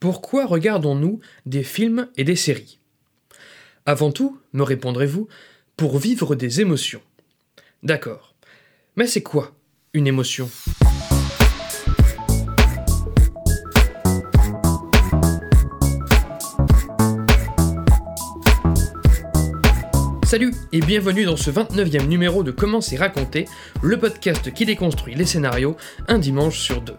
Pourquoi regardons-nous des films et des séries? Avant tout, me répondrez-vous, pour vivre des émotions. D'accord. Mais c'est quoi une émotion? Salut et bienvenue dans ce 29e numéro de Comment c'est raconté, le podcast qui déconstruit les scénarios un dimanche sur deux.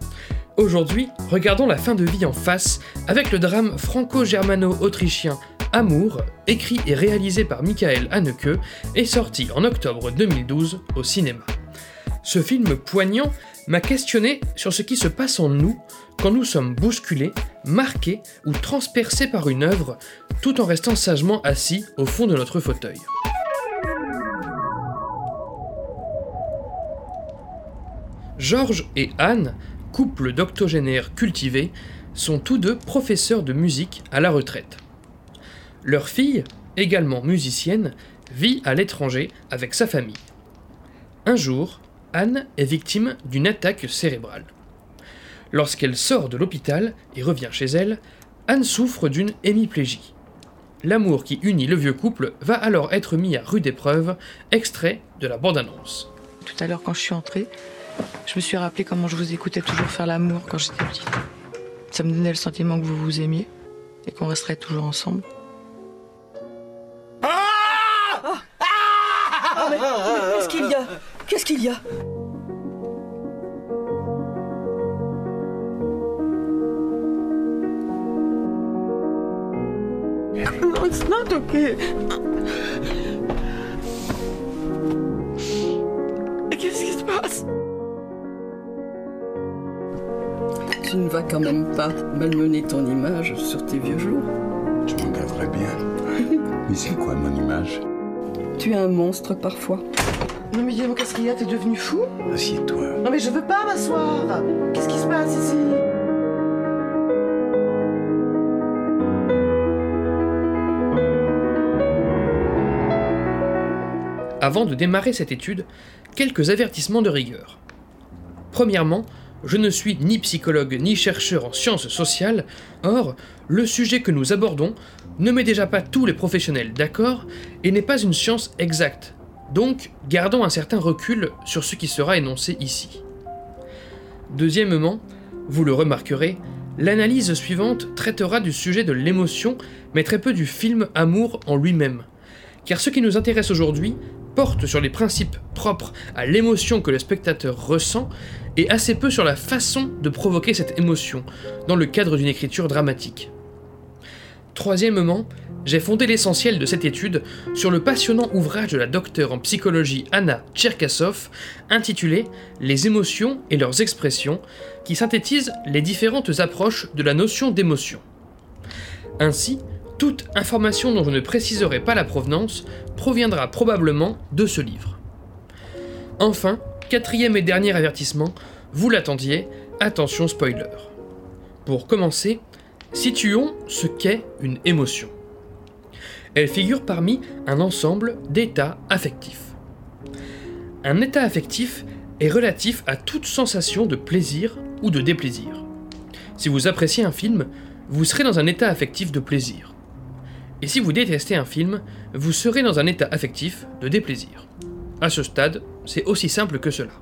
Aujourd'hui, regardons la fin de vie en face avec le drame franco-germano-autrichien Amour, écrit et réalisé par Michael Haneke et sorti en octobre 2012 au cinéma. Ce film poignant m'a questionné sur ce qui se passe en nous quand nous sommes bousculés, marqués ou transpercés par une œuvre tout en restant sagement assis au fond de notre fauteuil. Georges et Anne couple d'octogénaires cultivés, sont tous deux professeurs de musique à la retraite. Leur fille, également musicienne, vit à l'étranger avec sa famille. Un jour, Anne est victime d'une attaque cérébrale. Lorsqu'elle sort de l'hôpital et revient chez elle, Anne souffre d'une hémiplégie. L'amour qui unit le vieux couple va alors être mis à rude épreuve, extrait de la bande-annonce. Tout à l'heure, quand je suis entrée, je me suis rappelé comment je vous écoutais toujours faire l'amour quand j'étais petite. Ça me donnait le sentiment que vous vous aimiez et qu'on resterait toujours ensemble. Ah mais, qu'est-ce qu'il y a? Qu'est-ce qu'il y a? Non, it's not okay. Qu'est-ce qui se passe? Tu ne vas quand même pas malmener ton image sur tes vieux jours. Je m'en garderai bien. Mais c'est quoi mon image? Tu es un monstre parfois. Non mais dis-moi, qu'est-ce qu'il y a? T'es devenu fou? Assieds-toi. Non mais je veux pas m'asseoir Qu'est-ce qui se passe ici? Avant de démarrer cette étude, quelques avertissements de rigueur. Premièrement, je ne suis ni psychologue ni chercheur en sciences sociales, or, le sujet que nous abordons ne met déjà pas tous les professionnels d'accord et n'est pas une science exacte, donc gardons un certain recul sur ce qui sera énoncé ici. Deuxièmement, vous le remarquerez, l'analyse suivante traitera du sujet de l'émotion, mais très peu du film Amour en lui-même, car ce qui nous intéresse aujourd'hui sur les principes propres à l'émotion que le spectateur ressent et assez peu sur la façon de provoquer cette émotion dans le cadre d'une écriture dramatique. Troisièmement, j'ai fondé l'essentiel de cette étude sur le passionnant ouvrage de la docteure en psychologie Anna Tcherkassov intitulé Les émotions et leurs expressions, qui synthétise les différentes approches de la notion d'émotion. Ainsi, toute information dont je ne préciserai pas la provenance proviendra probablement de ce livre. Enfin, quatrième et dernier avertissement, vous l'attendiez, attention spoiler. Pour commencer, situons ce qu'est une émotion. Elle figure parmi un ensemble d'états affectifs. Un état affectif est relatif à toute sensation de plaisir ou de déplaisir. Si vous appréciez un film, vous serez dans un état affectif de plaisir. Et si vous détestez un film, vous serez dans un état affectif de déplaisir. À ce stade, c'est aussi simple que cela.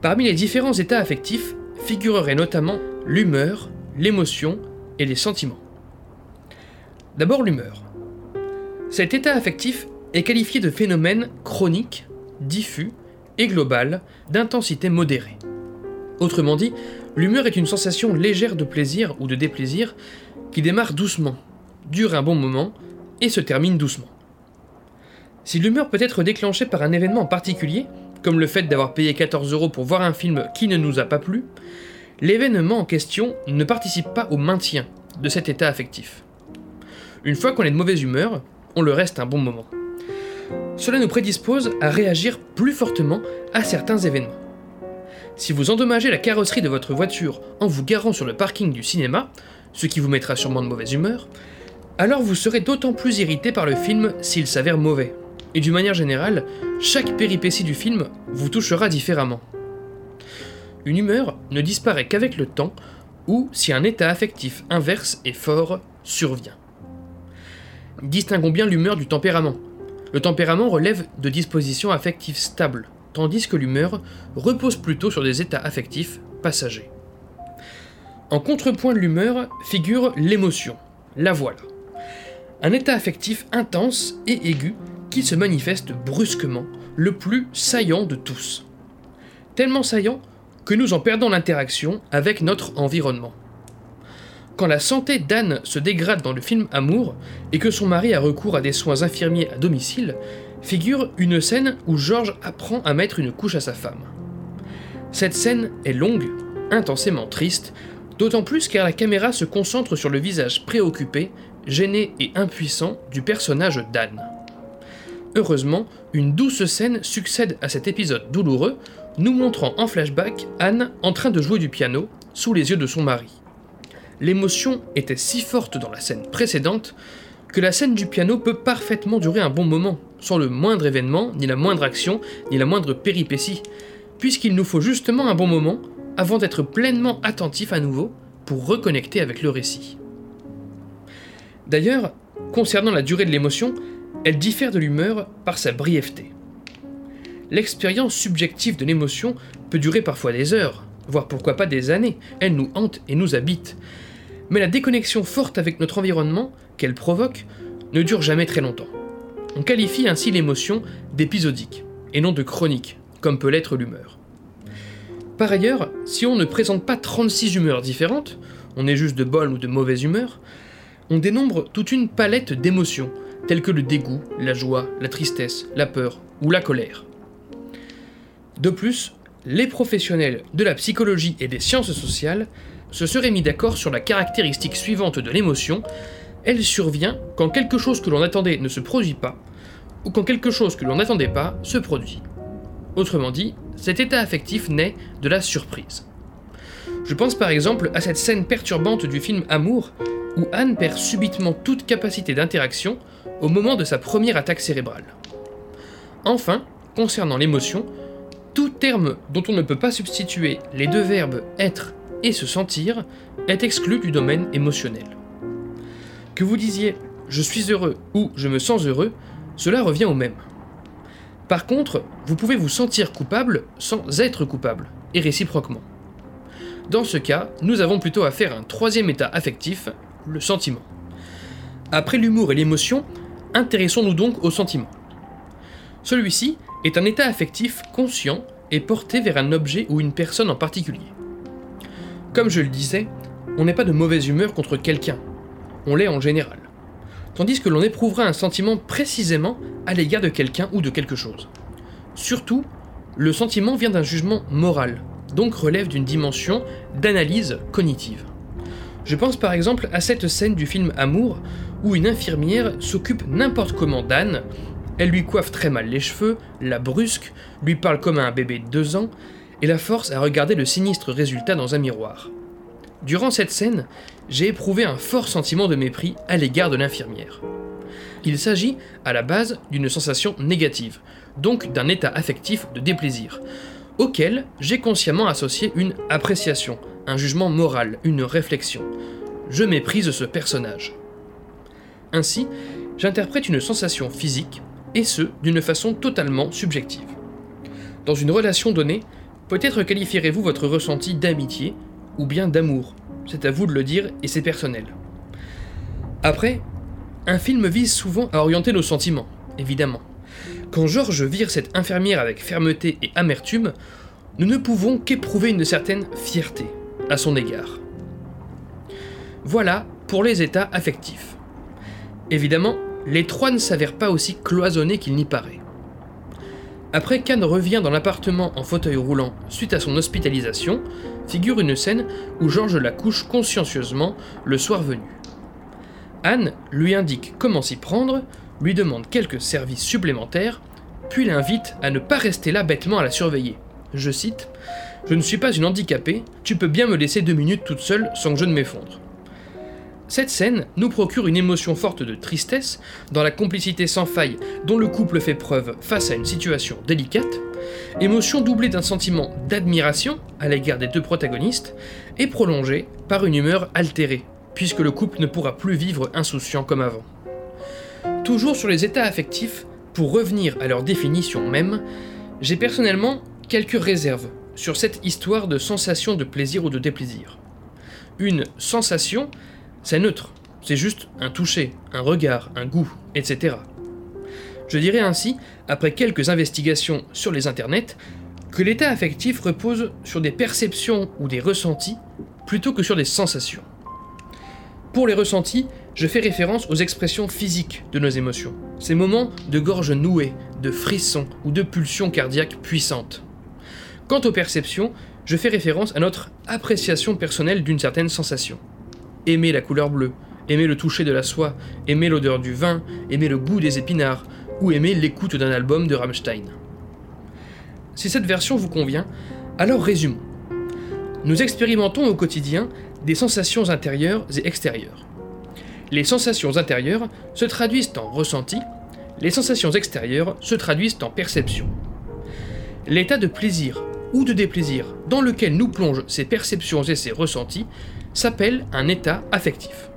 Parmi les différents états affectifs figureraient notamment l'humeur, l'émotion et les sentiments. D'abord l'humeur. Cet état affectif est qualifié de phénomène chronique, diffus et global d'intensité modérée. Autrement dit, l'humeur est une sensation légère de plaisir ou de déplaisir qui démarre doucement, dure un bon moment et se termine doucement. Si l'humeur peut être déclenchée par un événement particulier, comme le fait d'avoir payé 14 euros pour voir un film qui ne nous a pas plu, l'événement en question ne participe pas au maintien de cet état affectif. Une fois qu'on est de mauvaise humeur, on le reste un bon moment. Cela nous prédispose à réagir plus fortement à certains événements. Si vous endommagez la carrosserie de votre voiture en vous garant sur le parking du cinéma, ce qui vous mettra sûrement de mauvaise humeur, alors vous serez d'autant plus irrité par le film s'il s'avère mauvais. Et d'une manière générale, chaque péripétie du film vous touchera différemment. Une humeur ne disparaît qu'avec le temps ou si un état affectif inverse et fort survient. Distinguons bien l'humeur du tempérament. Le tempérament relève de dispositions affectives stables, tandis que l'humeur repose plutôt sur des états affectifs passagers. En contrepoint de l'humeur figure l'émotion. La voilà. Un état affectif intense et aigu qui se manifeste brusquement, le plus saillant de tous. Tellement saillant que nous en perdons l'interaction avec notre environnement. Quand la santé d'Anne se dégrade dans le film Amour et que son mari a recours à des soins infirmiers à domicile, figure une scène où Georges apprend à mettre une couche à sa femme. Cette scène est longue, intensément triste, d'autant plus car la caméra se concentre sur le visage préoccupé, gêné et impuissant du personnage d'Anne. Heureusement, une douce scène succède à cet épisode douloureux, nous montrant en flashback Anne en train de jouer du piano sous les yeux de son mari. L'émotion était si forte dans la scène précédente que la scène du piano peut parfaitement durer un bon moment, sans le moindre événement, ni la moindre action, ni la moindre péripétie, puisqu'il nous faut justement un bon moment avant d'être pleinement attentif à nouveau pour reconnecter avec le récit. D'ailleurs, concernant la durée de l'émotion, elle diffère de l'humeur par sa brièveté. L'expérience subjective de l'émotion peut durer parfois des heures, voire pourquoi pas des années, elle nous hante et nous habite. Mais la déconnexion forte avec notre environnement qu'elle provoque ne dure jamais très longtemps. On qualifie ainsi l'émotion d'épisodique, et non de chronique, comme peut l'être l'humeur. Par ailleurs, si on ne présente pas 36 humeurs différentes, on est juste de bonne ou de mauvaise humeur, on dénombre toute une palette d'émotions, telles que le dégoût, la joie, la tristesse, la peur ou la colère. De plus, les professionnels de la psychologie et des sciences sociales se seraient mis d'accord sur la caractéristique suivante de l'émotion, elle survient quand quelque chose que l'on attendait ne se produit pas, ou quand quelque chose que l'on n'attendait pas se produit. Autrement dit, cet état affectif naît de la surprise. Je pense par exemple à cette scène perturbante du film Amour, où Anne perd subitement toute capacité d'interaction au moment de sa première attaque cérébrale. Enfin, concernant l'émotion, tout terme dont on ne peut pas substituer les deux verbes être et se sentir est exclu du domaine émotionnel. Que vous disiez je suis heureux ou je me sens heureux, cela revient au même. Par contre, vous pouvez vous sentir coupable sans être coupable, et réciproquement. Dans ce cas, nous avons plutôt affaire à un troisième état affectif, le sentiment. Après l'humour et l'émotion, intéressons-nous donc au sentiment. Celui-ci est un état affectif conscient et porté vers un objet ou une personne en particulier. Comme je le disais, on n'est pas de mauvaise humeur contre quelqu'un, on l'est en général, tandis que l'on éprouvera un sentiment précisément à l'égard de quelqu'un ou de quelque chose. Surtout, le sentiment vient d'un jugement moral, donc relève d'une dimension d'analyse cognitive. Je pense par exemple à cette scène du film Amour où une infirmière s'occupe n'importe comment d'Anne, elle lui coiffe très mal les cheveux, la brusque, lui parle comme à un bébé de deux ans, et la force à regarder le sinistre résultat dans un miroir. Durant cette scène, j'ai éprouvé un fort sentiment de mépris à l'égard de l'infirmière. Il s'agit, à la base, d'une sensation négative, donc d'un état affectif de déplaisir, auquel j'ai consciemment associé une appréciation, un jugement moral, une réflexion. Je méprise ce personnage. Ainsi, j'interprète une sensation physique, et ce, d'une façon totalement subjective. Dans une relation donnée, peut-être qualifierez-vous votre ressenti d'amitié ou bien d'amour. C'est à vous de le dire et c'est personnel. Après, un film vise souvent à orienter nos sentiments, évidemment. Quand Georges vire cette infirmière avec fermeté et amertume, nous ne pouvons qu'éprouver une certaine fierté à son égard. Voilà pour les états affectifs. Évidemment, les trois ne s'avèrent pas aussi cloisonnés qu'il n'y paraît. Après qu'Anne revient dans l'appartement en fauteuil roulant suite à son hospitalisation, figure une scène où Georges la couche consciencieusement le soir venu. Anne lui indique comment s'y prendre, lui demande quelques services supplémentaires, puis l'invite à ne pas rester là bêtement à la surveiller. Je cite Je ne suis pas une handicapée, tu peux bien me laisser deux minutes toute seule sans que je ne m'effondre. Cette scène nous procure une émotion forte de tristesse dans la complicité sans faille dont le couple fait preuve face à une situation délicate, émotion doublée d'un sentiment d'admiration à l'égard des deux protagonistes, et prolongée par une humeur altérée, puisque le couple ne pourra plus vivre insouciant comme avant. Toujours sur les états affectifs, pour revenir à leur définition même, j'ai personnellement quelques réserves sur cette histoire de sensation de plaisir ou de déplaisir. Une sensation, c'est neutre, c'est juste un toucher, un regard, un goût, etc. Je dirais ainsi, après quelques investigations sur les internets, que l'état affectif repose sur des perceptions ou des ressentis plutôt que sur des sensations. Pour les ressentis, je fais référence aux expressions physiques de nos émotions, ces moments de gorge nouée, de frissons ou de pulsions cardiaques puissantes. Quant aux perceptions, je fais référence à notre appréciation personnelle d'une certaine sensation. Aimer la couleur bleue, aimer le toucher de la soie, aimer l'odeur du vin, aimer le goût des épinards, ou aimer l'écoute d'un album de Rammstein. Si cette version vous convient, alors résumons. Nous expérimentons au quotidien des sensations intérieures et extérieures. Les sensations intérieures se traduisent en ressenti, les sensations extérieures se traduisent en perception. L'état de plaisir ou de déplaisir dans lequel nous plongent ces perceptions et ces ressentis s'appelle un état affectif.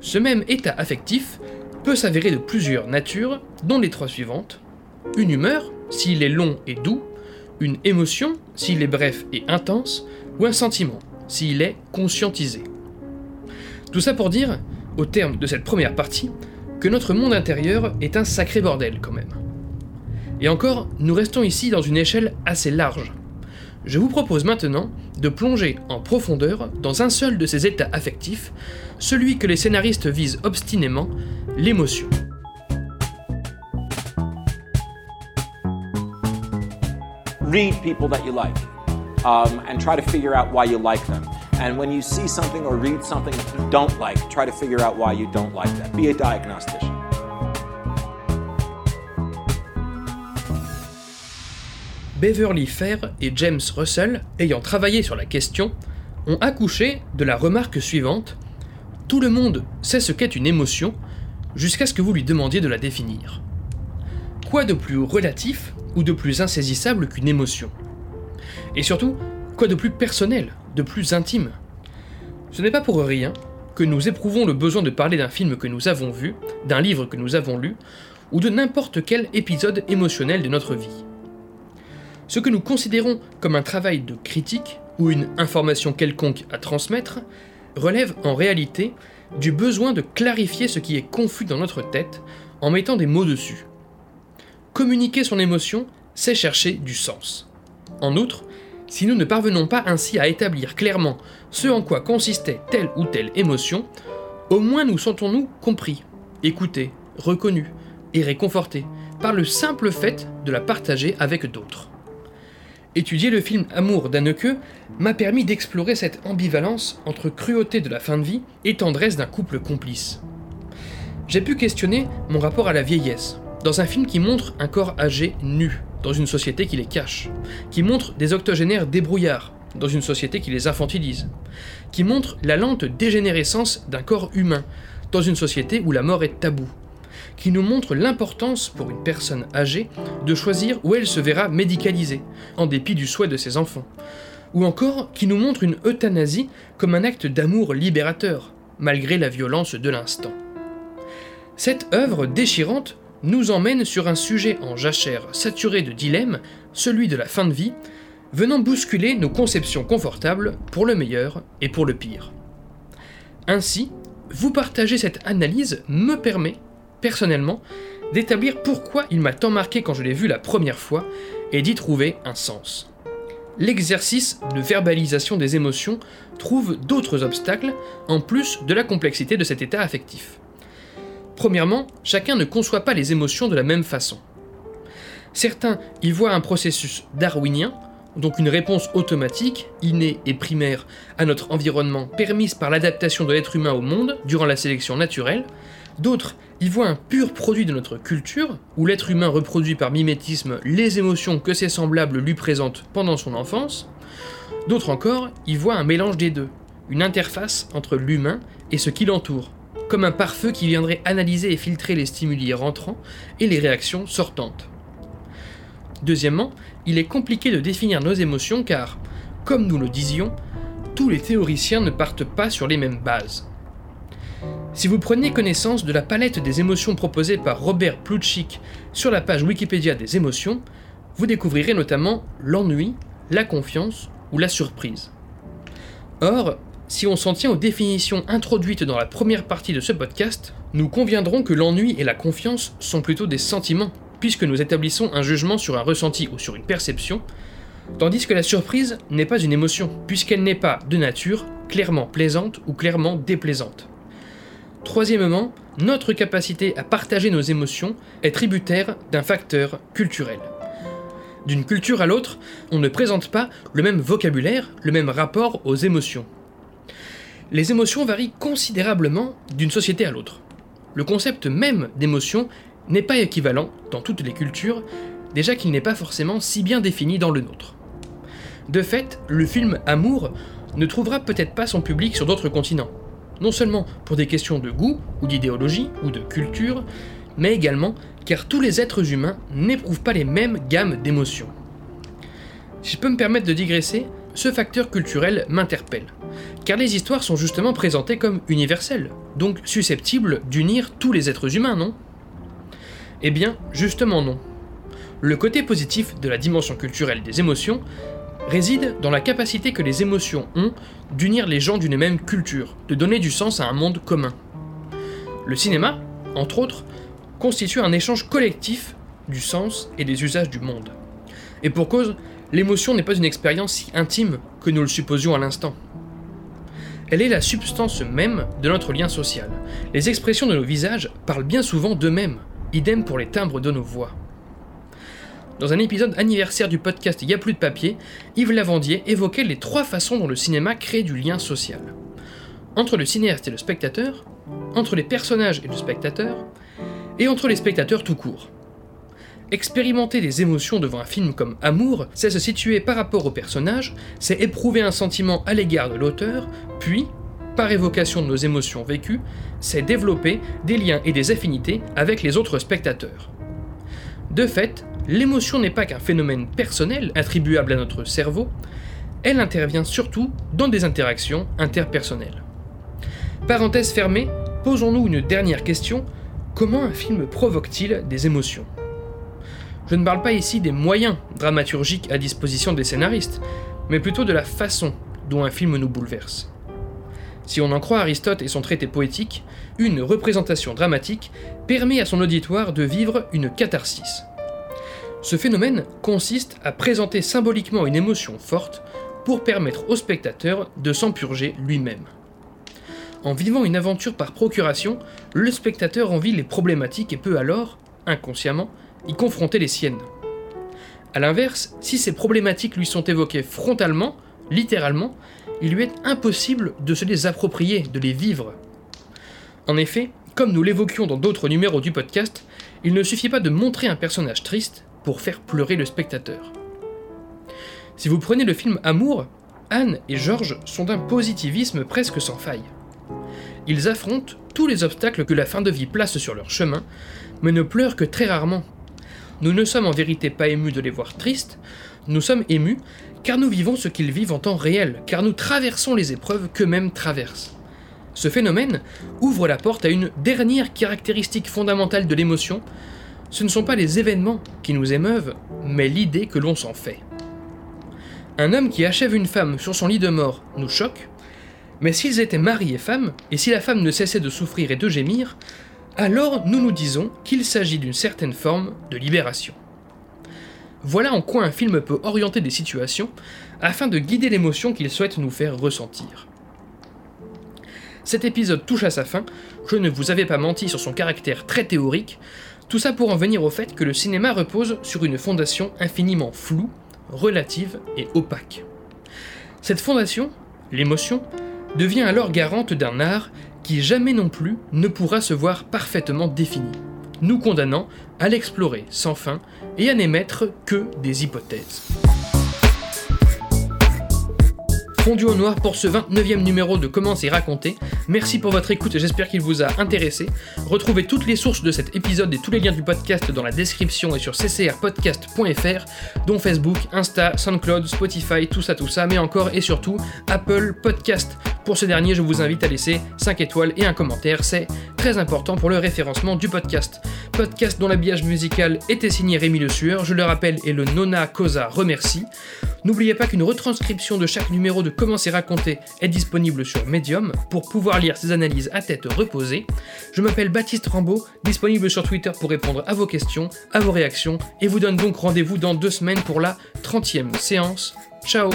Ce même état affectif peut s'avérer de plusieurs natures, dont les trois suivantes. Une humeur, s'il est long et doux, une émotion, s'il est bref et intense, ou un sentiment, s'il est conscientisé. Tout ça pour dire, au terme de cette première partie, que notre monde intérieur est un sacré bordel quand même. Et encore, nous restons ici dans une échelle assez large. Je vous propose maintenant de plonger en profondeur dans un seul de ces états affectifs, celui que les scénaristes visent obstinément, l'émotion. read people that you like um, and try to figure out why you like. And when you see something or read something you don't like, try to figure out why you don't like that. Be a diagnostician. Beverly Fair et James Russell, ayant travaillé sur la question, ont accouché de la remarque suivante Tout le monde sait ce qu'est une émotion, jusqu'à ce que vous lui demandiez de la définir. Quoi de plus relatif ou de plus insaisissable qu'une émotion? Et surtout, de plus personnel, de plus intime? Ce n'est pas pour rien que nous éprouvons le besoin de parler d'un film que nous avons vu, d'un livre que nous avons lu, ou de n'importe quel épisode émotionnel de notre vie. Ce que nous considérons comme un travail de critique ou une information quelconque à transmettre relève en réalité du besoin de clarifier ce qui est confus dans notre tête en mettant des mots dessus. Communiquer son émotion, c'est chercher du sens. En outre, si nous ne parvenons pas ainsi à établir clairement ce en quoi consistait telle ou telle émotion, au moins nous sentons-nous compris, écoutés, reconnus et réconfortés par le simple fait de la partager avec d'autres. Étudier le film Amour d'Anneke m'a permis d'explorer cette ambivalence entre cruauté de la fin de vie et tendresse d'un couple complice. J'ai pu questionner mon rapport à la vieillesse, dans un film qui montre un corps âgé nu, dans une société qui les cache, qui montre des octogénaires débrouillards, dans une société qui les infantilise, qui montre la lente dégénérescence d'un corps humain, dans une société où la mort est tabou, qui nous montre l'importance pour une personne âgée de choisir où elle se verra médicalisée, en dépit du souhait de ses enfants, ou encore qui nous montre une euthanasie comme un acte d'amour libérateur, malgré la violence de l'instant. Cette œuvre déchirante nous emmène sur un sujet en jachère saturé de dilemmes, celui de la fin de vie, venant bousculer nos conceptions confortables pour le meilleur et pour le pire. Ainsi, vous partager cette analyse me permet, personnellement, d'établir pourquoi il m'a tant marqué quand je l'ai vu la première fois et d'y trouver un sens. L'exercice de verbalisation des émotions trouve d'autres obstacles en plus de la complexité de cet état affectif. Premièrement, chacun ne conçoit pas les émotions de la même façon. Certains y voient un processus darwinien, donc une réponse automatique, innée et primaire à notre environnement permise par l'adaptation de l'être humain au monde durant la sélection naturelle, d'autres y voient un pur produit de notre culture, où l'être humain reproduit par mimétisme les émotions que ses semblables lui présentent pendant son enfance, d'autres encore y voient un mélange des deux, une interface entre l'humain et ce qui l'entoure, comme un pare-feu qui viendrait analyser et filtrer les stimuli rentrants et les réactions sortantes. Deuxièmement, il est compliqué de définir nos émotions car, comme nous le disions, tous les théoriciens ne partent pas sur les mêmes bases. Si vous preniez connaissance de la palette des émotions proposée par Robert Plutchik sur la page Wikipédia des émotions, vous découvrirez notamment l'ennui, la confiance ou la surprise. Or, si on s'en tient aux définitions introduites dans la première partie de ce podcast, nous conviendrons que l'ennui et la confiance sont plutôt des sentiments, puisque nous établissons un jugement sur un ressenti ou sur une perception, tandis que la surprise n'est pas une émotion, puisqu'elle n'est pas de nature clairement plaisante ou clairement déplaisante. Troisièmement, notre capacité à partager nos émotions est tributaire d'un facteur culturel. D'une culture à l'autre, on ne présente pas le même vocabulaire, le même rapport aux émotions. Les émotions varient considérablement d'une société à l'autre. Le concept même d'émotion n'est pas équivalent dans toutes les cultures, déjà qu'il n'est pas forcément si bien défini dans le nôtre. De fait, le film Amour ne trouvera peut-être pas son public sur d'autres continents non seulement pour des questions de goût ou d'idéologie ou de culture, mais également car tous les êtres humains n'éprouvent pas les mêmes gammes d'émotions. Si je peux me permettre de digresser, ce facteur culturel m'interpelle, car les histoires sont justement présentées comme universelles, donc susceptibles d'unir tous les êtres humains, non? Eh bien, justement non. Le côté positif de la dimension culturelle des émotions réside dans la capacité que les émotions ont d'unir les gens d'une même culture, de donner du sens à un monde commun. Le cinéma, entre autres, constitue un échange collectif du sens et des usages du monde. Et pour cause, l'émotion n'est pas une expérience si intime que nous le supposions à l'instant. Elle est la substance même de notre lien social. Les expressions de nos visages parlent bien souvent d'eux-mêmes, idem pour les timbres de nos voix. Dans un épisode anniversaire du podcast Y a plus de papier, Yves Lavandier évoquait les trois façons dont le cinéma crée du lien social. Entre le cinéaste et le spectateur, entre les personnages et le spectateur, et entre les spectateurs tout court. Expérimenter des émotions devant un film comme Amour, c'est se situer par rapport au personnage, c'est éprouver un sentiment à l'égard de l'auteur, puis, par évocation de nos émotions vécues, c'est développer des liens et des affinités avec les autres spectateurs. De fait, l'émotion n'est pas qu'un phénomène personnel attribuable à notre cerveau, elle intervient surtout dans des interactions interpersonnelles. Parenthèse fermée, posons-nous une dernière question, comment un film provoque-t-il des émotions? Je ne parle pas ici des moyens dramaturgiques à disposition des scénaristes, mais plutôt de la façon dont un film nous bouleverse. Si on en croit Aristote et son traité poétique, une représentation dramatique permet à son auditoire de vivre une catharsis. Ce phénomène consiste à présenter symboliquement une émotion forte pour permettre au spectateur de s'en purger lui-même. En vivant une aventure par procuration, le spectateur en vit les problématiques et peut alors, inconsciemment, y confronter les siennes. A l'inverse, si ces problématiques lui sont évoquées frontalement, littéralement, il lui est impossible de se les approprier, de les vivre. En effet, comme nous l'évoquions dans d'autres numéros du podcast, il ne suffit pas de montrer un personnage triste pour faire pleurer le spectateur. Si vous prenez le film Amour, Anne et Georges sont d'un positivisme presque sans faille. Ils affrontent tous les obstacles que la fin de vie place sur leur chemin, mais ne pleurent que très rarement. Nous ne sommes en vérité pas émus de les voir tristes, nous sommes émus car nous vivons ce qu'ils vivent en temps réel, car nous traversons les épreuves qu'eux-mêmes traversent. Ce phénomène ouvre la porte à une dernière caractéristique fondamentale de l'émotion, ce ne sont pas les événements qui nous émeuvent, mais l'idée que l'on s'en fait. Un homme qui achève une femme sur son lit de mort nous choque, mais s'ils étaient mari et femme, et si la femme ne cessait de souffrir et de gémir, alors nous nous disons qu'il s'agit d'une certaine forme de libération. Voilà en quoi un film peut orienter des situations afin de guider l'émotion qu'il souhaite nous faire ressentir. Cet épisode touche à sa fin, je ne vous avais pas menti sur son caractère très théorique, tout ça pour en venir au fait que le cinéma repose sur une fondation infiniment floue, relative et opaque. Cette fondation, l'émotion, devient alors garante d'un art qui jamais non plus ne pourra se voir parfaitement défini, nous condamnant à l'explorer sans fin et à n'émettre que des hypothèses. Fondu au noir pour ce 29e numéro de Comment c'est raconté. Merci pour votre écoute et j'espère qu'il vous a intéressé. Retrouvez toutes les sources de cet épisode et tous les liens du podcast dans la description et sur ccrpodcast.fr, dont Facebook, Insta, SoundCloud, Spotify, tout ça, tout ça, mais encore et surtout Apple Podcast. Pour ce dernier, je vous invite à laisser 5 étoiles et un commentaire, c'est très important pour le référencement du podcast. Podcast dont l'habillage musical était signé Rémi Le Sueur, je le rappelle, et le Nona Cosa remercie. N'oubliez pas qu'une retranscription de chaque numéro de Comment c'est raconté est disponible sur Medium pour pouvoir lire ces analyses à tête reposée. Je m'appelle Baptiste Rambaud, disponible sur Twitter pour répondre à vos questions, à vos réactions, et vous donne donc rendez-vous dans deux semaines pour la 30e séance. Ciao